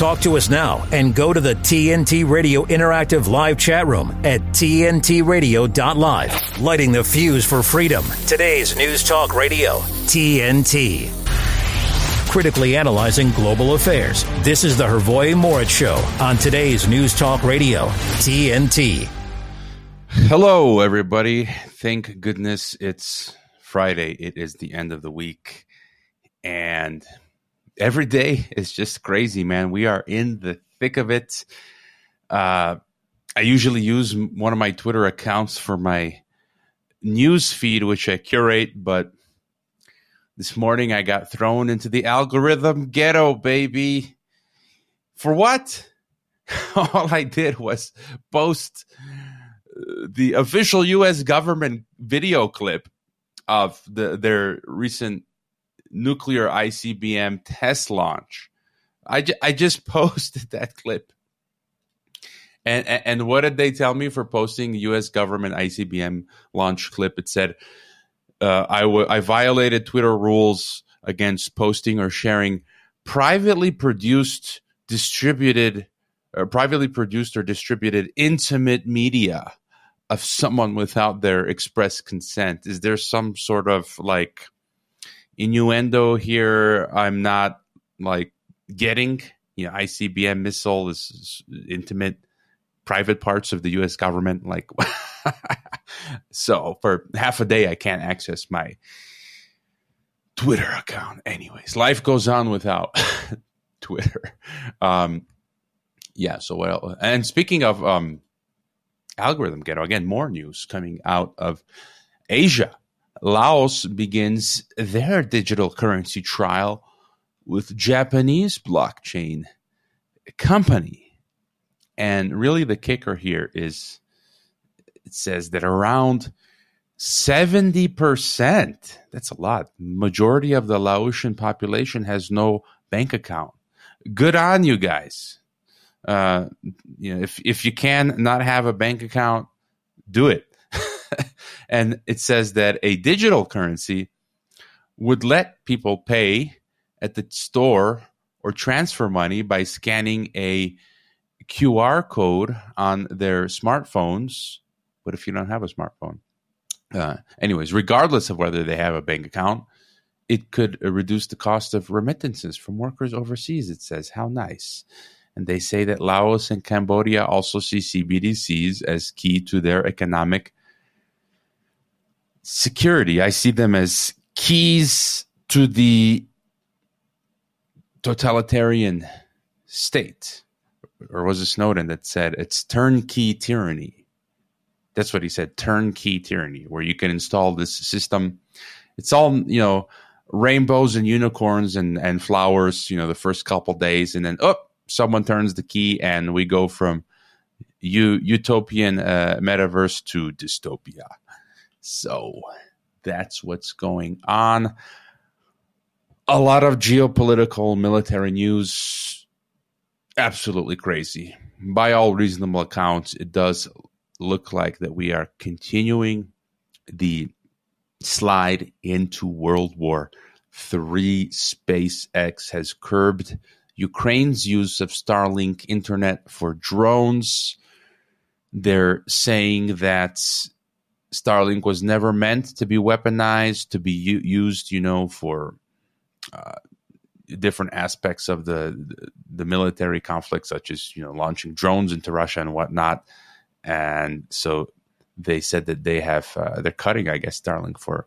Talk to us now and go to the TNT Radio Interactive Live chat room at TNTRadio.live. Lighting the fuse for freedom. Today's News Talk Radio, TNT. Critically analyzing global affairs. This is the Hrvoje Morić Show on today's News Talk Radio, TNT. Hello, everybody. Thank goodness it's Friday. It is the end of the week. And every day is just crazy, man. We are in the thick of it. Uh, I usually use one of my Twitter accounts for my news feed, which I curate, but this morning I got thrown into the algorithm ghetto, baby. For what? All I did was post uh, the official U.S. government video clip of the, their recent nuclear ICBM test launch. I, ju- I just posted that clip. And, and, what did they tell me for posting U.S. government ICBM launch clip? It said uh, I, w- I violated Twitter rules against posting or sharing privately produced, distributed, or privately produced or distributed intimate media of someone without their express consent. Is there some sort of like innuendo here I'm not like getting. You know, ICBM missile is, is intimate private parts of the U.S. government. Like, so for half a day I can't access my Twitter account. Anyways, life goes on without Twitter. Um, yeah. So what? Else? And speaking of um, algorithm ghetto, again, more news coming out of Asia. Laos begins their digital currency trial with Japanese blockchain company. And really the kicker here is it says that around 70%, that's a lot. Majority of the Laotian population has no bank account. Good on you guys. Uh, you know, if if you can not have a bank account, do it. And it says that a digital currency would let people pay at the store or transfer money by scanning a QR code on their smartphones. But if you don't have a smartphone, uh, anyways, regardless of whether they have a bank account, it could uh, reduce the cost of remittances from workers overseas. It says, how nice. And they say that Laos and Cambodia also see CBDCs as key to their economic security. I see them as keys to the totalitarian state. Or was it Snowden that said it's turnkey tyranny? That's what he said turnkey tyranny, where you can install this system. It's all, you know, rainbows and unicorns and, and flowers, you know, the first couple days. And then, oh, someone turns the key and we go from u- utopian uh, metaverse to dystopia. So that's what's going on. A lot of geopolitical military news. Absolutely crazy. By all reasonable accounts, it does look like that we are continuing the slide into World War III. SpaceX has curbed Ukraine's use of Starlink internet for drones. They're saying that Starlink was never meant to be weaponized, to be u- used, you know, for uh, different aspects of the the military conflict, such as you know launching drones into Russia and whatnot. And so they said that they have uh, they're cutting, I guess, Starlink for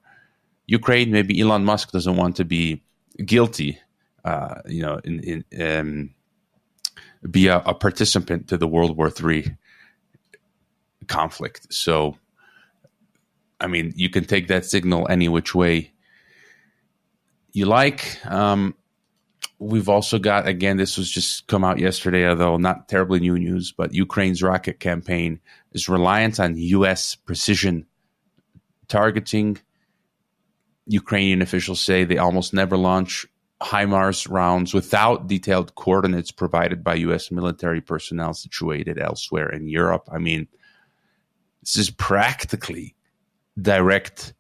Ukraine. Maybe Elon Musk doesn't want to be guilty, uh, you know, in, in um, be a, a participant to the World War III conflict. So I mean, you can take that signal any which way you like. Um, we've also got again, this was just come out yesterday, although not terribly new news. But Ukraine's rocket campaign is reliant on U.S. precision targeting. Ukrainian officials say they almost never launch HIMARS rounds without detailed coordinates provided by U.S. military personnel situated elsewhere in Europe. I mean, this is practically direct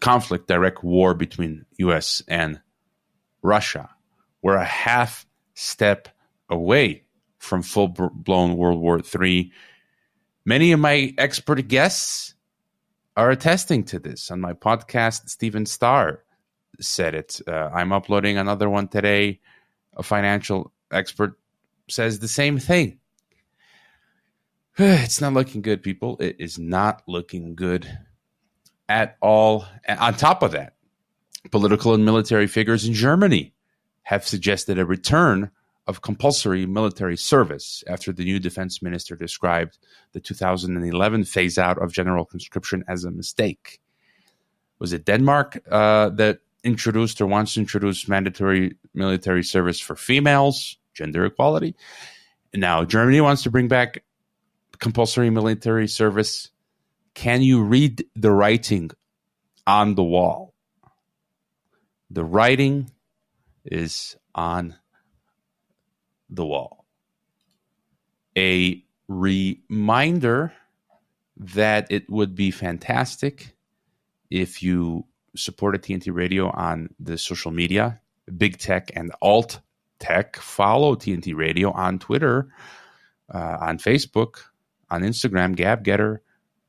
conflict, direct war between US and Russia. We're a half step away from full blown World War III. Many of my expert guests are attesting to this. On my podcast, Stephen Starr said it. Uh, I'm uploading another one today. A financial expert says the same thing. It's not looking good, people. It is not looking good at all. On top of that, political and military figures in Germany have suggested a return of compulsory military service after the new defense minister described the 2011 phase out of general conscription as a mistake. Was it Denmark uh, that introduced or wants to introduce mandatory military service for females, gender equality? Now Germany wants to bring back compulsory military service. Can you read the writing on the wall? The writing is on the wall. A reminder that it would be fantastic if you supported TNT Radio on the social media, big tech and alt tech. Follow TNT Radio on Twitter, uh, on Facebook, on Instagram, Gab Gettr,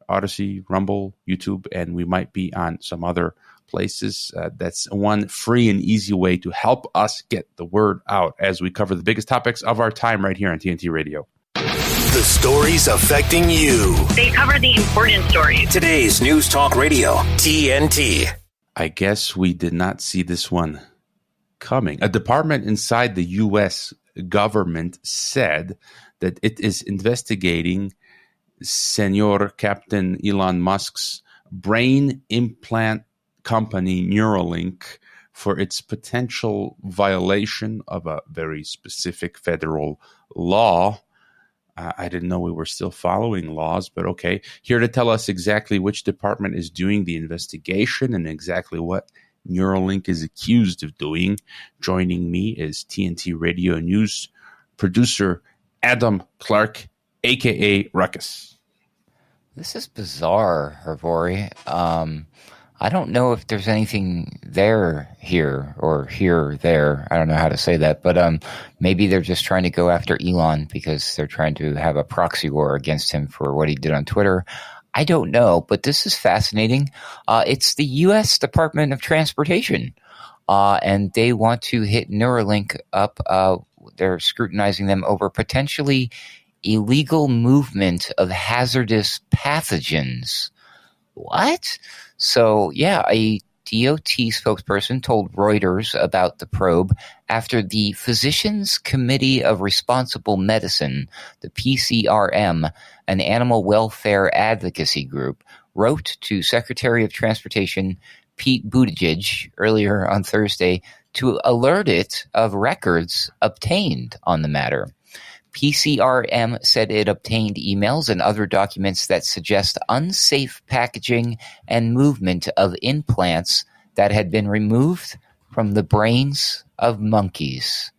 Odysee, Rumble, YouTube, and we might be on some other places. Uh, that's one free and easy way to help us get the word out as we cover the biggest topics of our time right here on TNT Radio. The stories affecting you. They cover the important stories. Today's News Talk Radio, TNT. I guess we did not see this one coming. A department inside the U.S. government said that it is investigating Senor Captain Elon Musk's brain implant company Neuralink for its potential violation of a very specific federal law. Uh, I didn't know we were still following laws, but okay. Here to tell us exactly which department is doing the investigation and exactly what Neuralink is accused of doing. Joining me is TNT Radio News producer Adam Clark, aka Ruckus. This is bizarre, Hrvoje. Um, I don't know if there's anything there here or here there. I don't know how to say that, but um, maybe they're just trying to go after Elon because they're trying to have a proxy war against him for what he did on Twitter. I don't know, but this is fascinating. Uh, it's the U.S. Department of Transportation, uh, and they want to hit Neuralink up. Uh, they're scrutinizing them over potentially illegal movement of hazardous pathogens. What? So, yeah, a DOT spokesperson told Reuters about the probe after the Physicians Committee of Responsible Medicine, the PCRM, an animal welfare advocacy group, wrote to Secretary of Transportation Pete Buttigieg earlier on Thursday to alert it of records obtained on the matter. PCRM said it obtained emails and other documents that suggest unsafe packaging and movement of implants that had been removed from the brains of monkeys.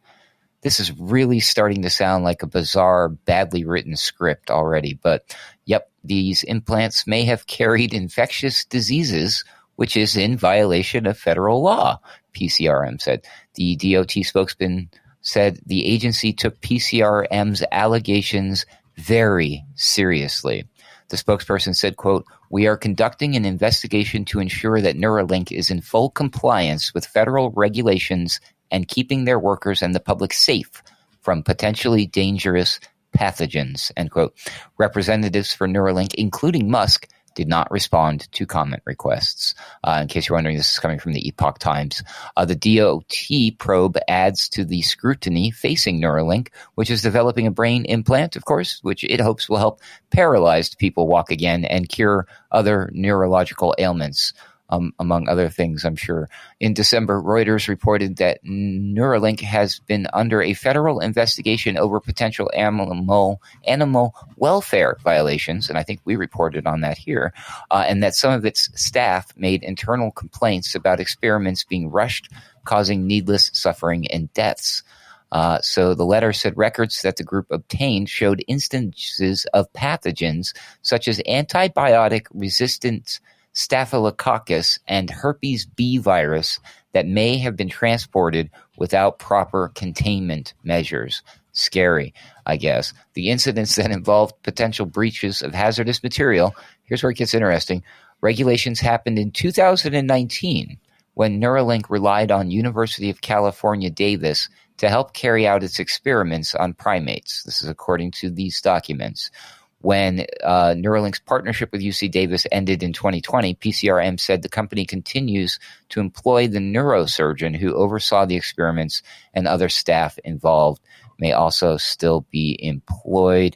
This is really starting to sound like a bizarre, badly written script already, but yep, these implants may have carried infectious diseases, which is in violation of federal law, PCRM said. The DOT spokesman said the agency took PCRM's allegations very seriously. The spokesperson said, quote, We are conducting an investigation to ensure that Neuralink is in full compliance with federal regulations and keeping their workers and the public safe from potentially dangerous pathogens, end quote. Representatives for Neuralink, including Musk, did not respond to comment requests. Uh, in case you're wondering, this is coming from the Epoch Times. Uh, the DOT probe adds to the scrutiny facing Neuralink, which is developing a brain implant, of course, which it hopes will help paralyzed people walk again and cure other neurological ailments um, among other things, I'm sure. In December, Reuters reported that Neuralink has been under a federal investigation over potential animal animal welfare violations, and I think we reported on that here, uh, and that some of its staff made internal complaints about experiments being rushed, causing needless suffering and deaths. Uh, so the letter said records that the group obtained showed instances of pathogens such as antibiotic resistant staphylococcus, and herpes B virus that may have been transported without proper containment measures. Scary, I guess. The incidents that involved potential breaches of hazardous material, here's where it gets interesting. Regulations happened in 2019 when Neuralink relied on University of California Davis to help carry out its experiments on primates. This is according to these documents. When uh, Neuralink's partnership with UC Davis ended in 2020, PCRM said the company continues to employ the neurosurgeon who oversaw the experiments and other staff involved may also still be employed.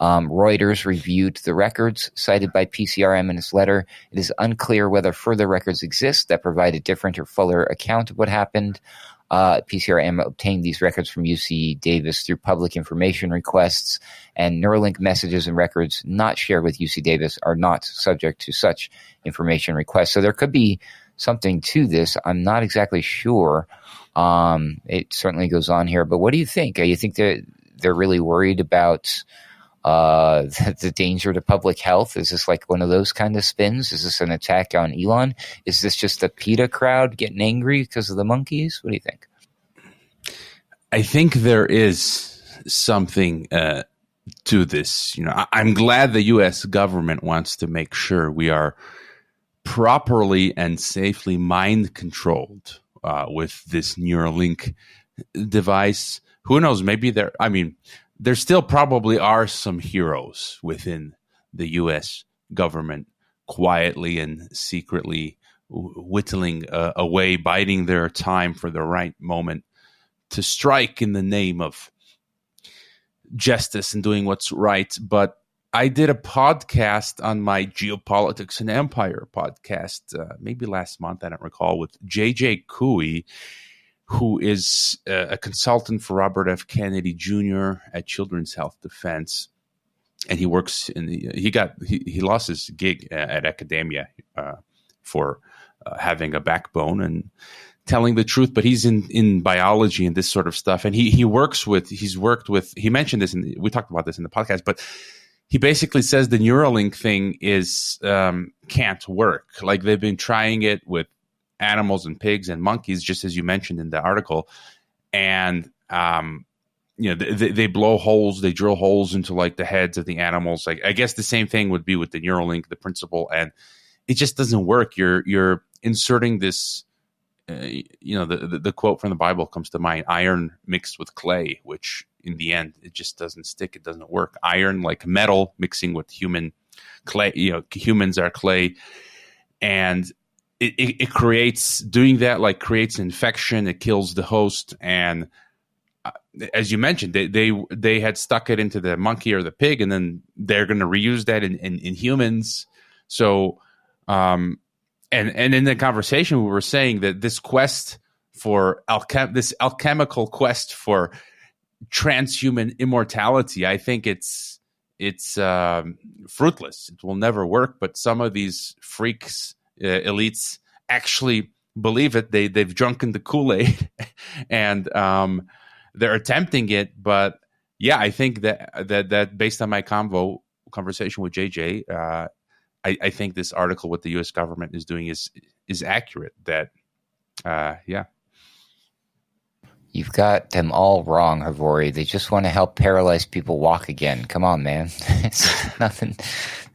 Um, Reuters reviewed the records cited by PCRM in its letter. It is unclear whether further records exist that provide a different or fuller account of what happened. Uh, PCRM obtained these records from UC Davis through public information requests, and Neuralink messages and records not shared with UC Davis are not subject to such information requests. So there could be something to this. I'm not exactly sure. Um, it certainly goes on here, but what do you think? You think that they're really worried about uh, the, the, danger to public health? Is this like one of those kind of spins? Is this an attack on Elon? Is this just the PETA crowd getting angry because of the monkeys? What do you think? I think there is something uh, to this. You know, I- am glad the U.S. government wants to make sure we are properly and safely mind controlled uh, with this Neuralink device. Who knows? Maybe there. I mean, there still probably are some heroes within the U.S. government, quietly and secretly whittling uh, away, biding their time for the right moment to strike in the name of justice and doing what's right. But I did a podcast on my geopolitics and empire podcast, uh, maybe last month, I don't recall, with JJ Couey who is a consultant for Robert F. Kennedy Jr. at Children's Health Defense, and he works in the. He got he, he lost his gig at academia uh, for uh, having a backbone and telling the truth, but he's in in biology and this sort of stuff, and he he works with he's worked with he mentioned this and we talked about this in the podcast, but he basically says the Neuralink thing is um, can't work. Like they've been trying it with animals and pigs and monkeys, just as you mentioned in the article. And, um, you know, they, they, blow holes, they drill holes into like the heads of the animals. Like, I guess the same thing would be with the Neuralink, the principle, and it just doesn't work. You're, you're inserting this, uh, you know, the, the, the quote from the Bible comes to mind iron mixed with clay, which in the end, it just doesn't stick. It doesn't work. Iron, like metal, mixing with human clay, you know, humans are clay. And it, it, it, creates doing that like creates infection. It kills the host. And uh, as you mentioned they, they they had stuck it into the monkey or the pig and then they're going to reuse that in, in, in humans. So um and and in the conversation we were saying that this quest for alchem this alchemical quest for transhuman immortality i think it's it's um, fruitless. It will never work but some of these freaks elites actually believe it. They they've drunken the Kool Aid, and um, they're attempting it. But yeah, I think that that that based on my convo conversation with JJ, uh, I, I, think this article what the U.S. government is doing is is accurate. That uh, yeah. You've got them all wrong, Hrvoje. They just want to help paralyzed people walk again. Come on, man. nothing.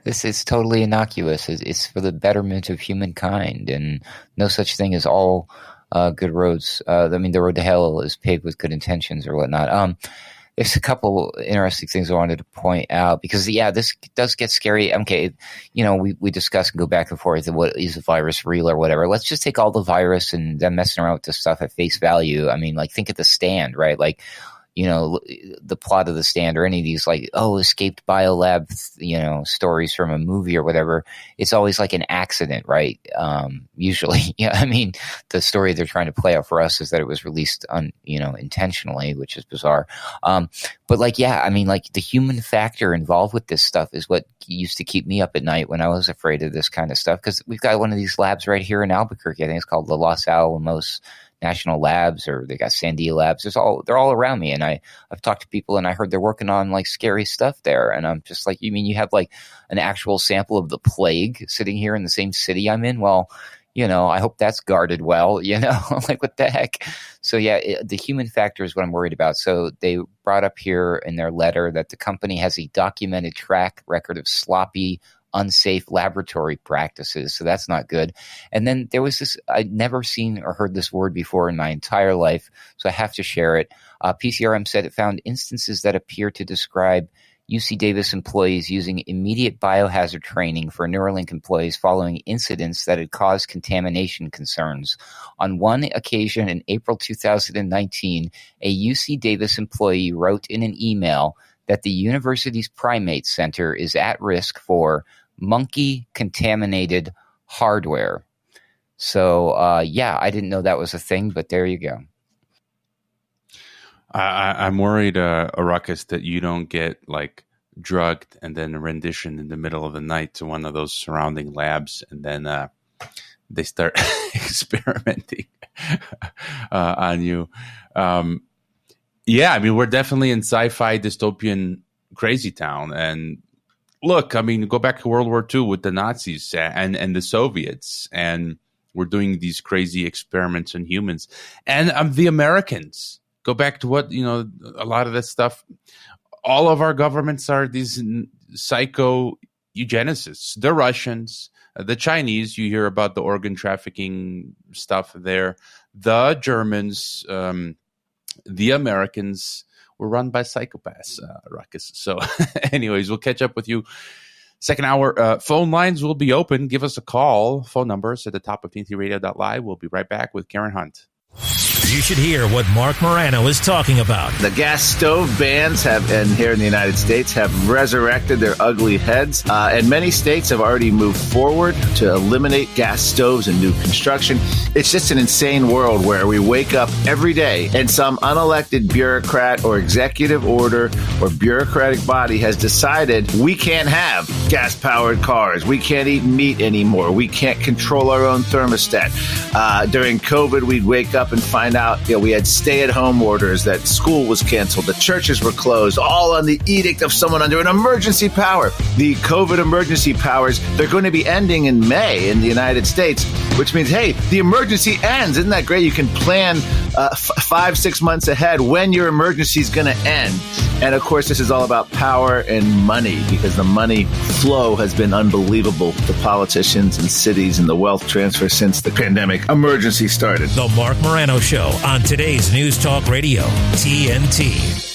This is totally innocuous. It's for the betterment of humankind, and no such thing as all uh, good roads. Uh, I mean, the road to hell is paved with good intentions or whatnot. Um, there's a couple interesting things I wanted to point out because yeah, this does get scary. Okay, you know, we, we discuss and go back and forth. What is a virus real or whatever? Let's just take all the virus and then messing around with this stuff at face value. I mean, like think of the stand, right? Like you know, the plot of the stand or any of these like, oh, escaped biolab, you know, stories from a movie or whatever. It's always like an accident, right? Um, usually, yeah. I mean, the story they're trying to play out for us is that it was released on, you know, intentionally, which is bizarre. Um, but like, yeah, I mean, like the human factor involved with this stuff is what used to keep me up at night when I was afraid of this kind of stuff. Cause we've got one of these labs right here in Albuquerque. I think it's called the Los Alamos national labs or they got Sandia labs. There's all they're all around me, and I I've talked to people and I heard they're working on like scary stuff there, and I'm just like, you mean you have like an actual sample of the plague sitting here in the same city I'm in? Well, you know, I hope that's guarded well, you know, like what the heck? So, yeah, it, the human factor is what I'm worried about. So, they brought up here in their letter that the company has a documented track record of sloppy, unsafe laboratory practices. So, that's not good. And then there was this, I'd never seen or heard this word before in my entire life. So, I have to share it. Uh, PCRM said it found instances that appear to describe UC Davis employees using immediate biohazard training for Neuralink employees following incidents that had caused contamination concerns. On one occasion in April 2019, a UC Davis employee wrote in an email that the university's primate center is at risk for monkey contaminated hardware. So, uh, yeah, I didn't know that was a thing, but there you go. I, am worried, uh, Ruckus, that you don't get like drugged and then renditioned in the middle of the night to one of those surrounding labs, and then uh, they start experimenting uh, on you. Um, yeah, I mean, we're definitely in sci-fi dystopian crazy town, and look, I mean, go back to World War II with the Nazis and and the Soviets, and we're doing these crazy experiments on humans, and um, the Americans. Go back to what you know a lot of that stuff. All of our governments are these psycho eugenicists. The russians uh, the chinese you hear about the organ trafficking stuff there. The germans um, the americans were run by psychopaths uh, ruckus so anyways we'll catch up with you Second hour uh, phone lines will be open. Give us a call. Phone numbers at the top of TNTRadio.live. We'll be right back with Karen Hunt. You should hear what Marc Morano is talking about. The gas stove bans have, and here in the United States, have resurrected their ugly heads. Uh, and many states have already moved forward to eliminate gas stoves in new construction. It's just an insane world where we wake up every day and some unelected bureaucrat or executive order or bureaucratic body has decided we can't have gas powered cars. We can't eat meat anymore. We can't control our own thermostat. Uh, during COVID, we'd wake up and find out, you know, we had stay at home orders, that school was canceled, the churches were closed, all on the edict of someone under an emergency power. The COVID emergency powers, they're going to be ending in May in the United States, which means, hey, the emergency ends. Isn't that great? You can plan uh, f- five, six months ahead when your emergency is going to end. And of course, this is all about power and money because the money flow has been unbelievable to politicians and cities and the wealth transfer since the pandemic emergency started. The Marc Morano Show on today's News Talk Radio, TNT.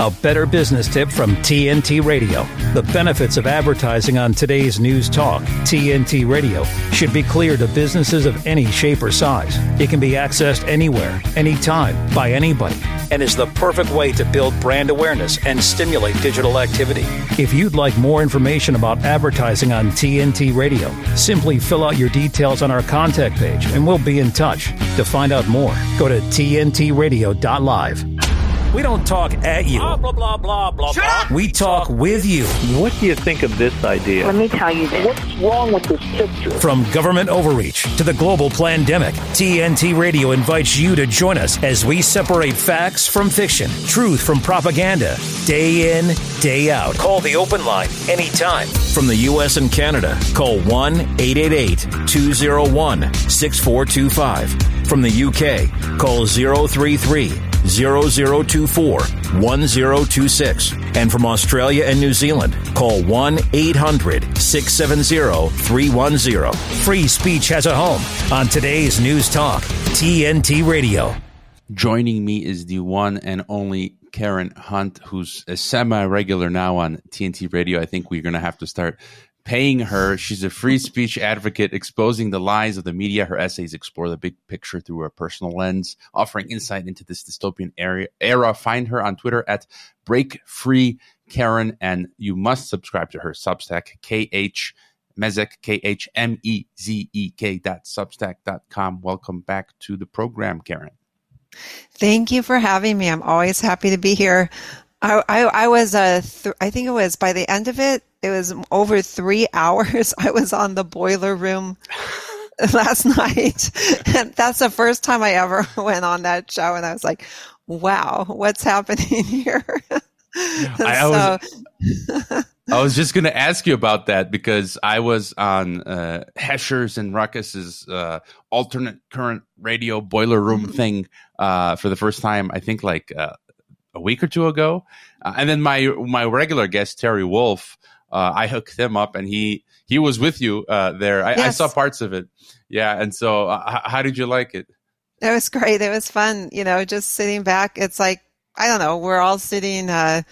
A better business tip from TNT Radio. The benefits of advertising on today's News Talk, TNT Radio, should be clear to businesses of any shape or size. It can be accessed anywhere, anytime, by anybody, and is the perfect way to build brand awareness and stimulate digital activity. If you'd like more information about advertising on TNT Radio, simply fill out your details on our contact page and we'll be in touch. To find out more, go to tntradio.live. We don't talk at you. Blah, blah, blah, blah, blah, blah. We talk with you. What do you think of this idea? Let me tell you this. What's wrong with this picture? From government overreach to the global pandemic, TNT Radio invites you to join us as we separate facts from fiction, truth from propaganda, day in, day out. Call the open line anytime. From the U.S. and Canada, call 1 888 201 6425. From the U.K., call 033 0024 1026. And from Australia and New Zealand, call 1 800 670 310. Free speech has a home on today's News Talk, TNT Radio. Joining me is the one and only Karen Hunt, who's a semi regular now on TNT Radio. I think we're going to have to start paying her. She's a free speech advocate, exposing the lies of the media. Her essays explore the big picture through a personal lens, offering insight into this dystopian era. era. Find her on Twitter at Break Free Karen, and you must subscribe to her Substack, KH Mezek, K H M E Z E K dot substack dot com. Welcome back to the program, Karen. Thank you for having me. I'm always happy to be here. I, I, I was, uh, th- I think it was by the end of it, it was over three hours. I was on the boiler room last night. and that's the first time I ever went on that show, and I was like, "Wow, what's happening here?" I, was, I was just going to ask you about that because I was on uh, Hesher's and Ruckus's uh, alternate current radio boiler room mm-hmm. thing uh, for the first time. I think like uh, a week or two ago, uh, and then my my regular guest Terry Wolf. Uh, I hooked him up, and he he was with you uh, there. I, yes. I, saw parts of it, yeah. And so, h- how did you like it? It was great. It was fun. You know, just sitting back. It's like I don't know. We're all sitting uh,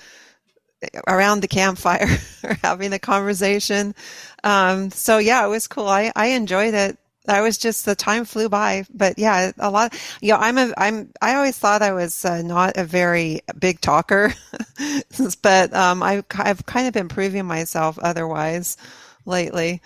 around the campfire having a conversation. Um, so yeah, it was cool. I, I enjoyed it. I was just the time flew by, but yeah, a lot. Yeah, you know, I'm a I'm I always thought I was uh, not a very big talker, but um, I I've kind of been proving myself otherwise lately.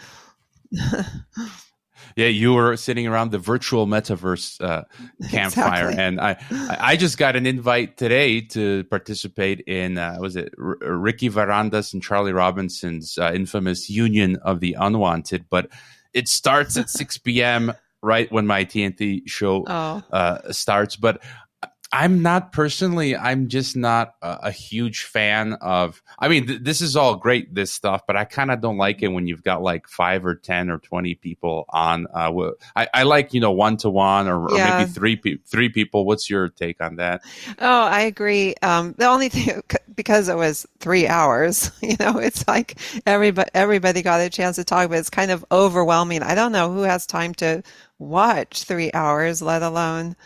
yeah, you were sitting around the virtual metaverse uh, campfire, exactly. and I I just got an invite today to participate in uh, was it R- Ricky Varandas and Charlie Robinson's uh, infamous Union of the Unwanted, but it starts at six p.m. right when my TNT show oh. Uh, starts, but I'm not personally. I'm just not a, a huge fan of. I mean, th- this is all great, this stuff, but I kind of don't like it when you've got like five or ten or twenty people on. Uh, I, I like you know one to one or, yeah. or maybe three pe- three people. What's your take on that? Oh, I agree. Um, the only thing because it was three hours, you know, it's like everybody everybody got a chance to talk, but it's kind of overwhelming. I don't know who has time to watch three hours, let alone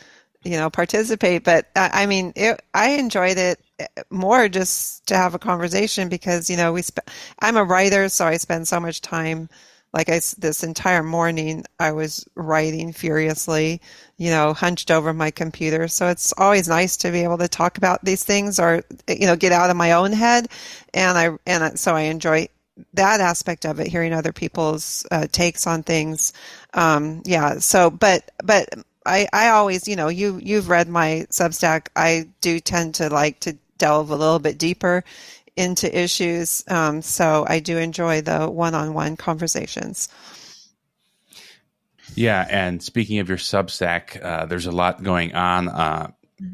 you know participate but i mean it, i enjoyed it eh, more just to have a conversation because you know we sp- i'm a writer so i spend so much time like I, this entire morning i was writing furiously you know hunched over my computer. So it's always nice to be able to talk about these things or you know get out of my own head. And i and so i enjoy that aspect of it hearing other people's uh, takes on things. Um, yeah so but but I, I always, you know, you you've read my Substack. I do tend to like to delve a little bit deeper into issues. Um, so I do enjoy the one-on-one conversations. Yeah, and speaking of your Substack, uh, there's a lot going on. Uh,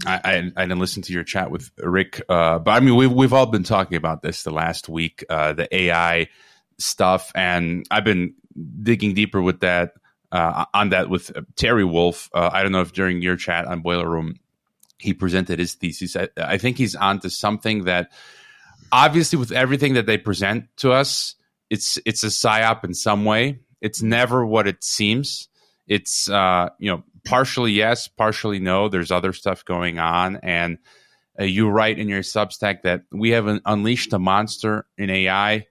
I, I, I, didn't listen to your chat with Rick, uh, but I mean, we've we've all been talking about this the last week, uh, the AI stuff, and I've been digging deeper with that uh, on that with Terry Wolf. Uh, I don't know if during your chat on Boiler Room he presented his thesis. I, I think he's onto something that obviously with everything that they present to us, it's it's a psyop in some way. It's never what it seems. It's uh, you know partially yes, partially no. There's other stuff going on, and uh, you write in your Substack that we have unleashed a monster in AI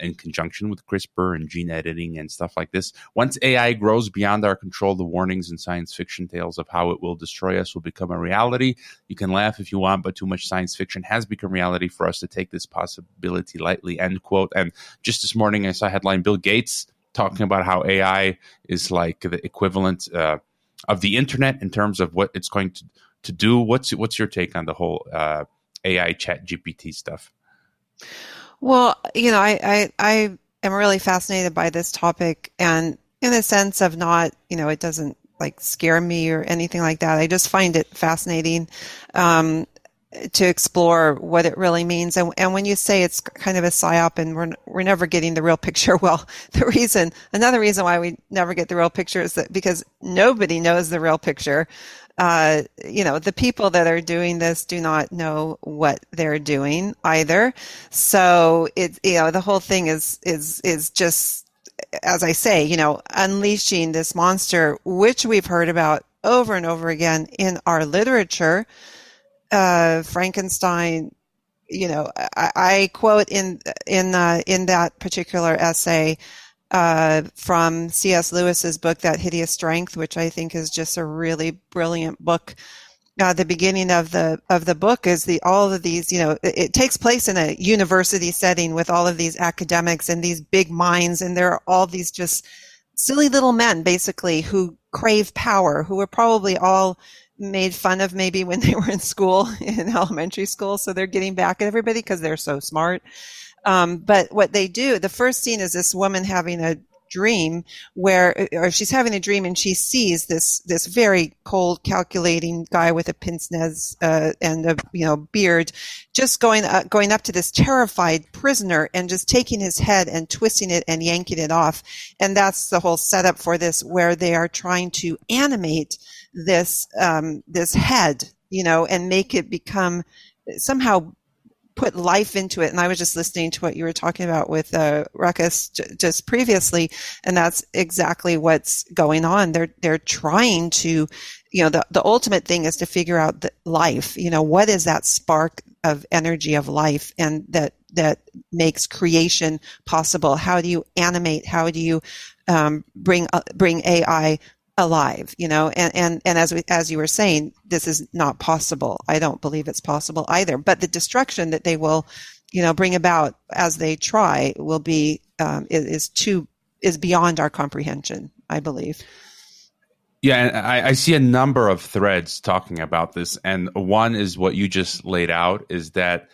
in conjunction with CRISPR and gene editing and stuff like this. Once AI grows beyond our control, the warnings in science fiction tales of how it will destroy us will become a reality. You can laugh if you want, but too much science fiction has become reality for us to take this possibility lightly. End quote. And just this morning, I saw a headline: Bill Gates talking about how AI is like the equivalent uh, of the internet in terms of what it's going to to do. What's what's your take on the whole uh, AI Chat GPT stuff? Well, you know, I, I, I am really fascinated by this topic and in the sense of not, you know, it doesn't like scare me or anything like that. I just find it fascinating um, to explore what it really means. And, and when you say it's kind of a psyop and we're, we're never getting the real picture, well, the reason, another reason why we never get the real picture is that because nobody knows the real picture uh, you know, the people that are doing this do not know what they're doing either. So it, you know, the whole thing is, is, is just, as I say, you know, unleashing this monster, which we've heard about over and over again in our literature. Uh, Frankenstein, you know, I, I quote in, in, uh, in that particular essay, uh, from C.S. Lewis's book, That Hideous Strength, which I think is just a really brilliant book. Uh, the beginning of the of the book is the all of these you know it, it, takes place in a university setting with all of these academics and these big minds and there are all these just silly little men basically who crave power who were probably all made fun of maybe when they were in school in elementary school so they're getting back at everybody because they're so smart um, but what they do, the first scene is this woman having a dream where, or she's having a dream and she sees this this very cold, calculating guy with a pince nez uh, and a you know beard, just going going up to this terrified prisoner and just taking his head and twisting it and yanking it off, and that's the whole setup for this, where they are trying to animate this um, this head, you know, and make it become somehow put life into it. And I was just listening to what you were talking about with uh, Ruckus j- just previously, and that's exactly what's going on. They're they're trying to, you know, the the ultimate thing is to figure out the life. You know, what is that spark of energy of life, and that that makes creation possible? How do you animate? How do you um, bring uh, bring AI alive you know and and and as we, as you were saying this is not possible. I don't believe it's possible either but the destruction that they will you know bring about as they try will be um, is, is too is beyond our comprehension i believe. Yeah I, I see a number of threads talking about this and one is what you just laid out is that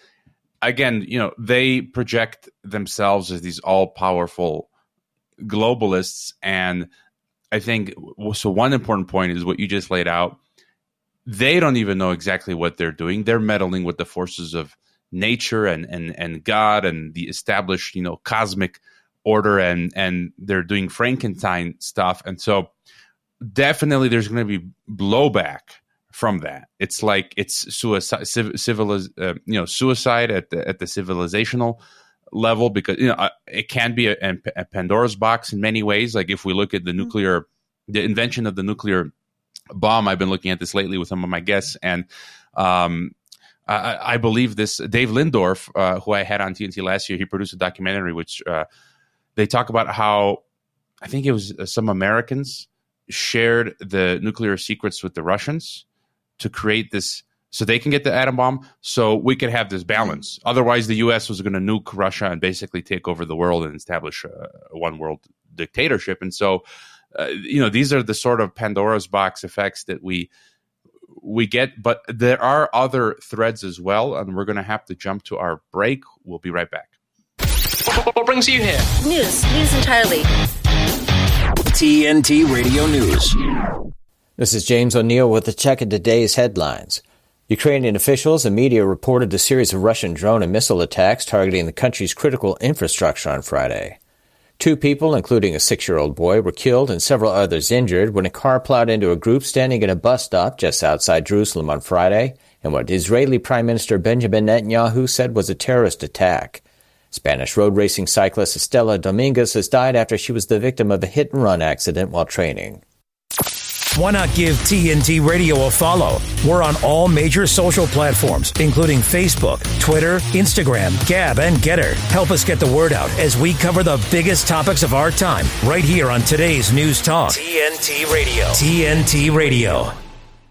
again you know they project themselves as these all powerful globalists and I think so. One important point is what you just laid out. They don't even know exactly what they're doing. They're meddling with the forces of nature and and and God and the established, you know, cosmic order, and and they're doing Frankenstein stuff. And so, definitely, there's going to be blowback from that. It's like it's suicide, civil, uh, you know, suicide at the at the civilizational level because you know it can be a, a, Pandora's box in many ways. Like if we look at the mm-hmm. nuclear, the invention of the nuclear bomb. I've been looking at this lately with some of my guests, and um, I, I, believe this Dave Lindorff, uh, who I had on TNT last year, he produced a documentary which uh, they talk about how I think it was uh, some Americans shared the nuclear secrets with the Russians to create this so they can get the atom bomb. So we could have this balance. Otherwise the us was going to nuke russia and basically take over the world and establish a, a one world dictatorship. And so uh, you know these are the sort of pandora's box effects that we we get. But there are other threads as well and we're going to have to jump to our break. We'll be right back. What brings you here? News. News entirely. Tnt radio news. This is james o'neill with the check of today's headlines Ukrainian officials and media reported a series of Russian drone and missile attacks targeting the country's critical infrastructure on Friday. Two people, including a six year old boy, were killed and several others injured when a car plowed into a group standing at a bus stop just outside Jerusalem on Friday, and what Israeli Prime Minister Benjamin Netanyahu said was a terrorist attack. Spanish road racing cyclist Estela Dominguez has died after she was the victim of a hit and run accident while training. Why not give TNT Radio a follow? We're on all major social platforms, including Facebook, Twitter, Instagram, Gab, and Gettr. Help us get the word out as we cover the biggest topics of our time right here on today's News Talk. TNT Radio. TNT Radio.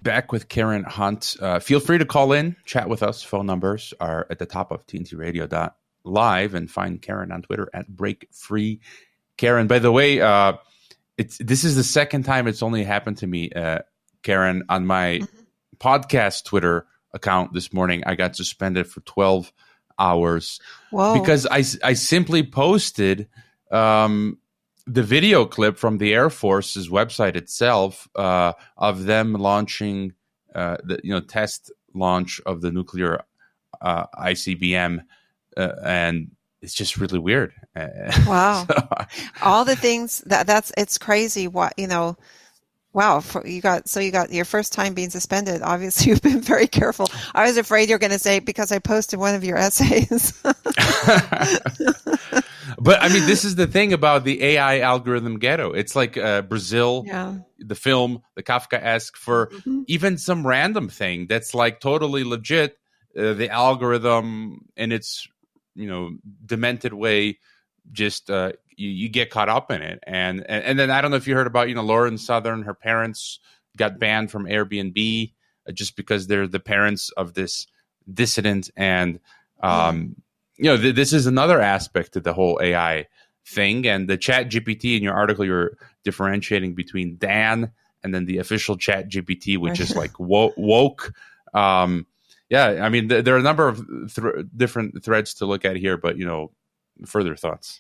Back with Karen Hunt. Uh, feel free to call in, chat with us. Phone numbers are at the top of TNTRadio.live and find Karen on Twitter at Break Free Karen. By the way, uh, it's this is the second time it's only happened to me, uh, Karen, on my mm-hmm. podcast Twitter account this morning. I got suspended for twelve hours Whoa. because I I simply posted um, the video clip from the Air Force's website itself uh, of them launching uh, the you know test launch of the nuclear uh, ICBM uh, and it's just really weird. Wow. so, All the things that that's it's crazy. What you know. Wow, you got so you got your first time being suspended. Obviously, you've been very careful. I was afraid you're going to say because I posted one of your essays. but I mean, this is the thing about the AI algorithm ghetto. It's like uh, Brazil, yeah. the film, the Kafka esque for mm-hmm. even some random thing that's like totally legit. Uh, the algorithm and its you know demented way just uh, you, you, get caught up in it. And, and, and then i don't know if you heard about you know lauren southern her parents got banned from airbnb uh, just because they're the parents of this dissident. And um, you know th- this is another aspect of the whole ai thing. And the chat gpt in your article you're differentiating between dan and then the official chat gpt which is like wo- woke um, yeah, I mean, th- there are a number of th- different threads to look at here, but you know, further thoughts.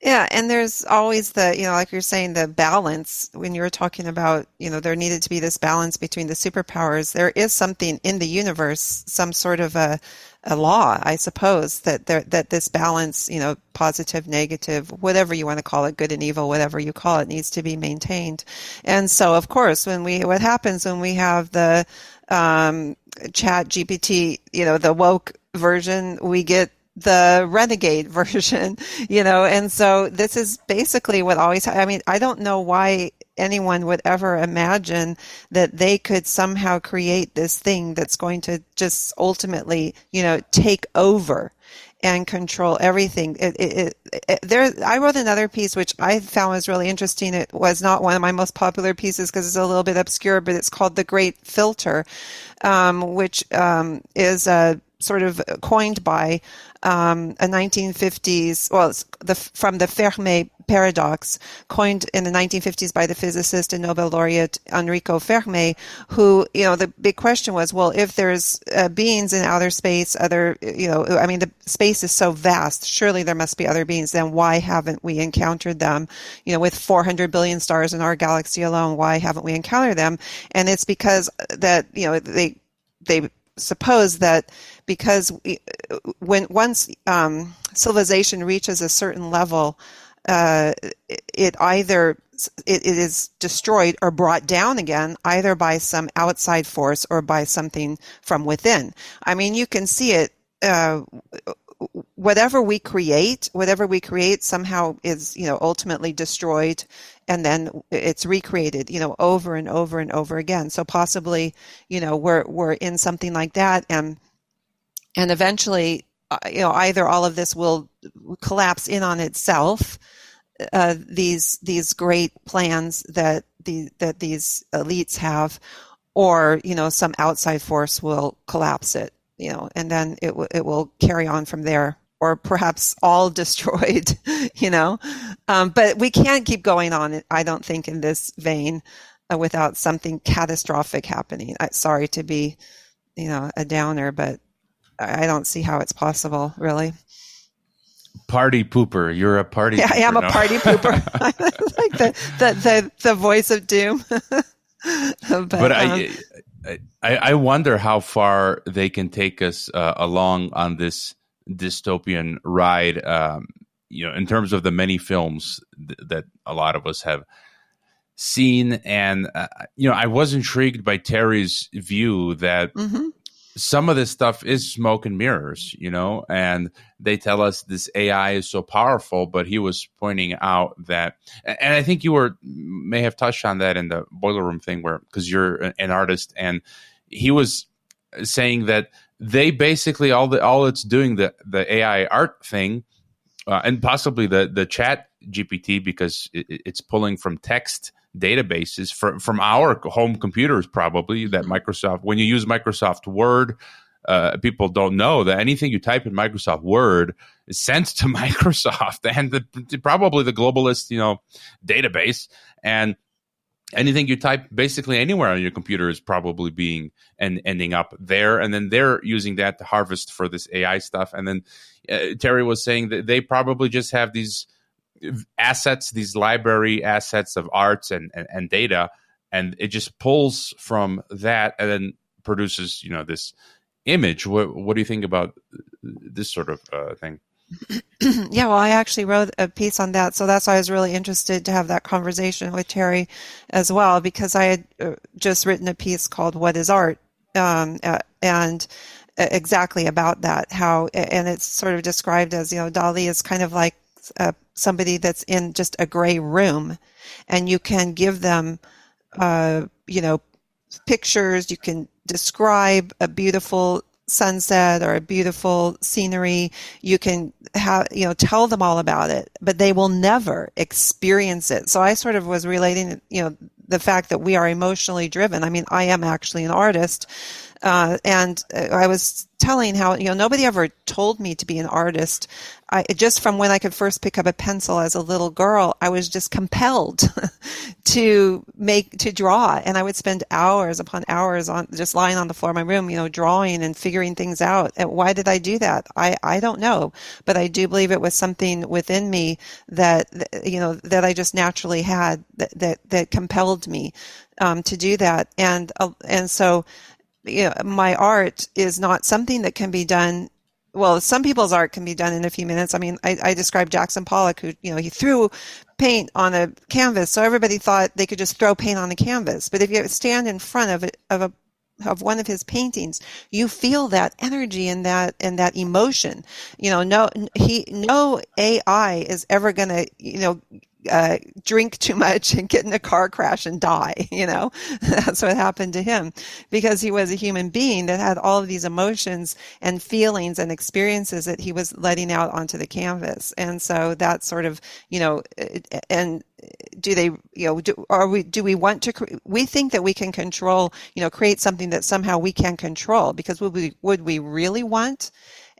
Yeah, and there's always the, you know, like you're saying, the balance when you were talking about, you know, there needed to be this balance between the superpowers. There is something in the universe, some sort of a, a law, I suppose, that there, that this balance, you know, positive, negative, whatever you want to call it, good and evil, whatever you call it, needs to be maintained. And so, of course, when we, what happens when we have the um, Chat GPT, you know, the woke version, we get the renegade version, you know, and so this is basically what always, I mean, I don't know why anyone would ever imagine that they could somehow create this thing that's going to just ultimately, you know, take over and control everything. It, it, it, there, I wrote another piece which I found was really interesting. It was not one of my most popular pieces because it's a little bit obscure, but it's called "The Great Filter," um, which um, is a sort of coined by um, a 1950s, well, the, from the Fermi paradox, coined in the 1950s by the physicist and Nobel laureate Enrico Fermi, who, you know, the big question was, well, if there's uh, beings in outer space, other, you know, I mean, the space is so vast, surely there must be other beings, then why haven't we encountered them? You know, with 400 billion stars in our galaxy alone, why haven't we encountered them? And it's because that, you know, they, they suppose that because we, when once um, civilization reaches a certain level, uh, it either it, it is destroyed or brought down again, either by some outside force or by something from within. I mean, you can see it. Uh, whatever we create, whatever we create somehow is, you know, ultimately destroyed and then it's recreated, you know, over and over and over again. So possibly, you know, we're, we're in something like that and, and eventually, uh, you know, either all of this will collapse in on itself, uh, these, these great plans that the, that these elites have, or, you know, some outside force will collapse it you know, and then it w- it will carry on from there, or perhaps all destroyed, you know. Um, but we can't keep going on. I don't think in this vein uh, without something catastrophic happening. I, sorry to be, you know, a downer, but I don't see how it's possible, really. Party pooper. You're a party. Yeah, pooper, I am no? a party pooper. like the, the the the voice of doom. but, but um, I, I, I wonder how far they can take us uh, along on this dystopian ride. Um, you know, in terms of the many films th- that a lot of us have seen, and uh, you know, I was intrigued by Terry's view that mhm. Some of this stuff is smoke and mirrors, you know, and they tell us this AI is so powerful, but he was pointing out that, and I think you were may have touched on that in the boiler room thing where, because you're an artist and he was saying that they basically all the, all it's doing the, the AI art thing, uh, and possibly the, the chat GPT because it, it's pulling from text databases from from our home computers probably that Microsoft when you use Microsoft Word uh, people don't know that anything you type in Microsoft Word is sent to Microsoft and the, probably the globalist you know database. And anything you type basically anywhere on your computer is probably being and ending up there. And then they're using that to harvest for this AI stuff. And then uh, Terry was saying that they probably just have these assets, these library assets of arts and, and, and data, and it just pulls from that and then produces, you know, this image. What, what do you think about this sort of uh, thing? yeah, well, I actually wrote a piece on that, so that's why I was really interested to have that conversation with Terry as well, because I had uh, just written a piece called "What Is Art," um, uh, and exactly about that. How and it's sort of described as you know, DALL-E is kind of like uh, somebody that's in just a gray room, and you can give them, uh, you know, pictures. You can describe a beautiful sunset or a beautiful scenery you can have you know tell them all about it but they will never experience it so i sort of was relating you know the fact that we are emotionally driven i mean i am actually an artist uh, and i was telling how you know nobody ever told me to be an artist I, just from when I could first pick up a pencil as a little girl, I was just compelled to make, to draw. And I would spend hours upon hours on just lying on the floor of my room, you know, drawing and figuring things out. And why did I do that? I, I don't know, but I do believe it was something within me that, you know, that I just naturally had that, that, that compelled me, um, to do that. And, uh, and so, you know, my art is not something that can be done well, some people's art can be done in a few minutes. I mean, I, I described Jackson Pollock, who, you know, he threw paint on a canvas, so everybody thought they could just throw paint on the canvas. But if you stand in front of of a of one of his paintings, you feel that energy and that and that emotion. You know, no he no AI is ever going to you know uh, drink too much and get in a car crash and die. You know, that's what happened to him because he was a human being that had all of these emotions and feelings and experiences that he was letting out onto the canvas. And so that sort of, you know, and do they, you know, do, are we, do we want to, we think that we can control, you know, create something that somehow we can control because would we, would we really want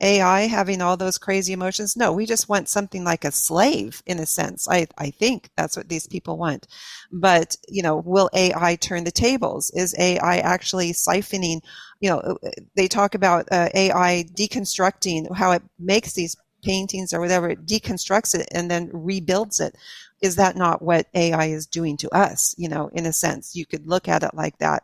AI having all those crazy emotions. No, we just want something like a slave in a sense. I, I think that's what these people want. But, you know, will AI turn the tables? Is AI actually siphoning, you know, they talk about uh, AI deconstructing how it makes these paintings or whatever, it deconstructs it and then rebuilds it. Is that not what AI is doing to us? You know, in a sense, you could look at it like that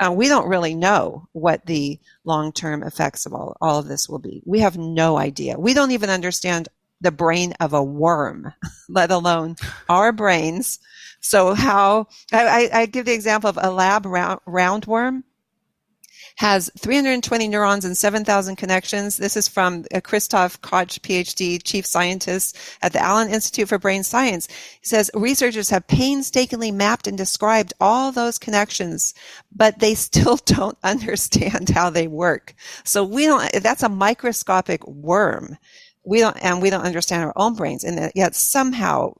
uh, we don't really know what the long term effects of all, all of this will be. We have no idea. We don't even understand the brain of a worm, let alone our brains. So how I, I, give the example of a lab round, roundworm has 320 neurons and 7,000 connections. This is from uh, Christoph Koch, PhD, chief scientist at the Allen Institute for Brain Science. He says researchers have painstakingly mapped and described all those connections, but they still don't understand how they work. So we don't, that's a microscopic worm. We don't, and we don't understand our own brains and yet somehow,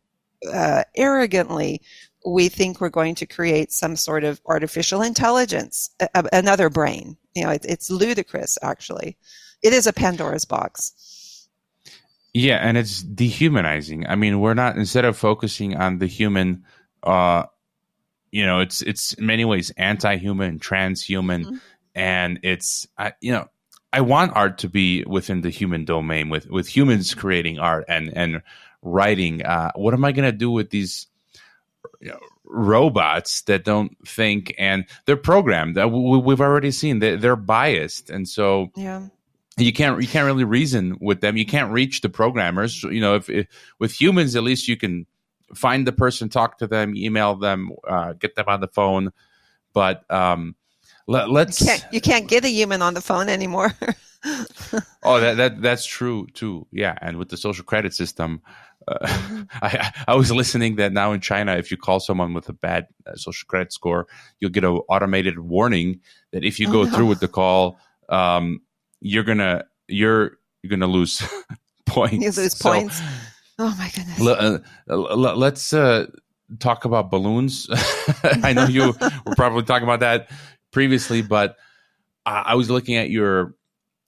uh, arrogantly, we think we're going to create some sort of artificial intelligence, a, another brain. You know, it, it's ludicrous, actually. It is a Pandora's box. Yeah, and it's dehumanizing. I mean, we're not instead of focusing on the human, uh, you know, it's it's in many ways anti-human, transhuman, mm-hmm. and it's I, you know, I want art to be within the human domain, with with humans creating art and and writing. Uh, what am I going to do with these you know, robots that don't think and they're programmed. Uh, we've already seen that they're biased, and so yeah. You can't you can't really reason with them. You can't reach the programmers. You know, if, if with humans, at least you can find the person, talk to them, email them, uh, get them on the phone. But um, let, us you can't, you can't get a human on the phone anymore. oh, that, that that's true too. Yeah, and with the social credit system, uh, I, I was listening that now in China, if you call someone with a bad uh, social credit score, you'll get an automated warning that if you oh, go no. through with the call, um, you're gonna you're you're gonna lose points. You lose so, points. Oh my goodness. Uh, let's uh, talk about balloons. I know you were probably talking about that previously, but I was looking at your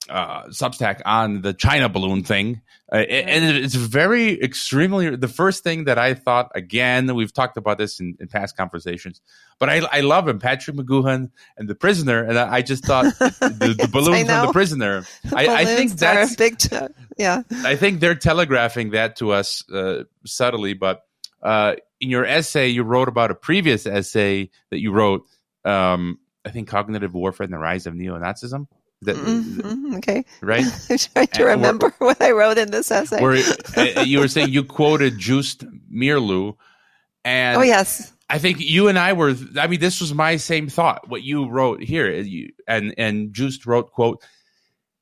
uh, Substack on the China balloon thing, uh, and it's very extremely. The first thing that I thought again, we've talked about this in, in past conversations, but I, I love him, Patrick McGoohan and the prisoner, and I, just thought the, the balloon from the prisoner. I, I, think that's big. T- yeah, I think they're telegraphing that to us uh, subtly, but uh, in your essay, you wrote about a previous essay that you wrote. Um, I think cognitive warfare and the rise of neo-Nazism. That, mm-hmm, okay. Right? I'm trying to remember what I wrote in this essay. Where uh, you were saying you quoted Joost Meerloo. And oh, yes. I think you and I were, I mean, this was my same thought, what you wrote here. You, and, and Joost wrote, quote,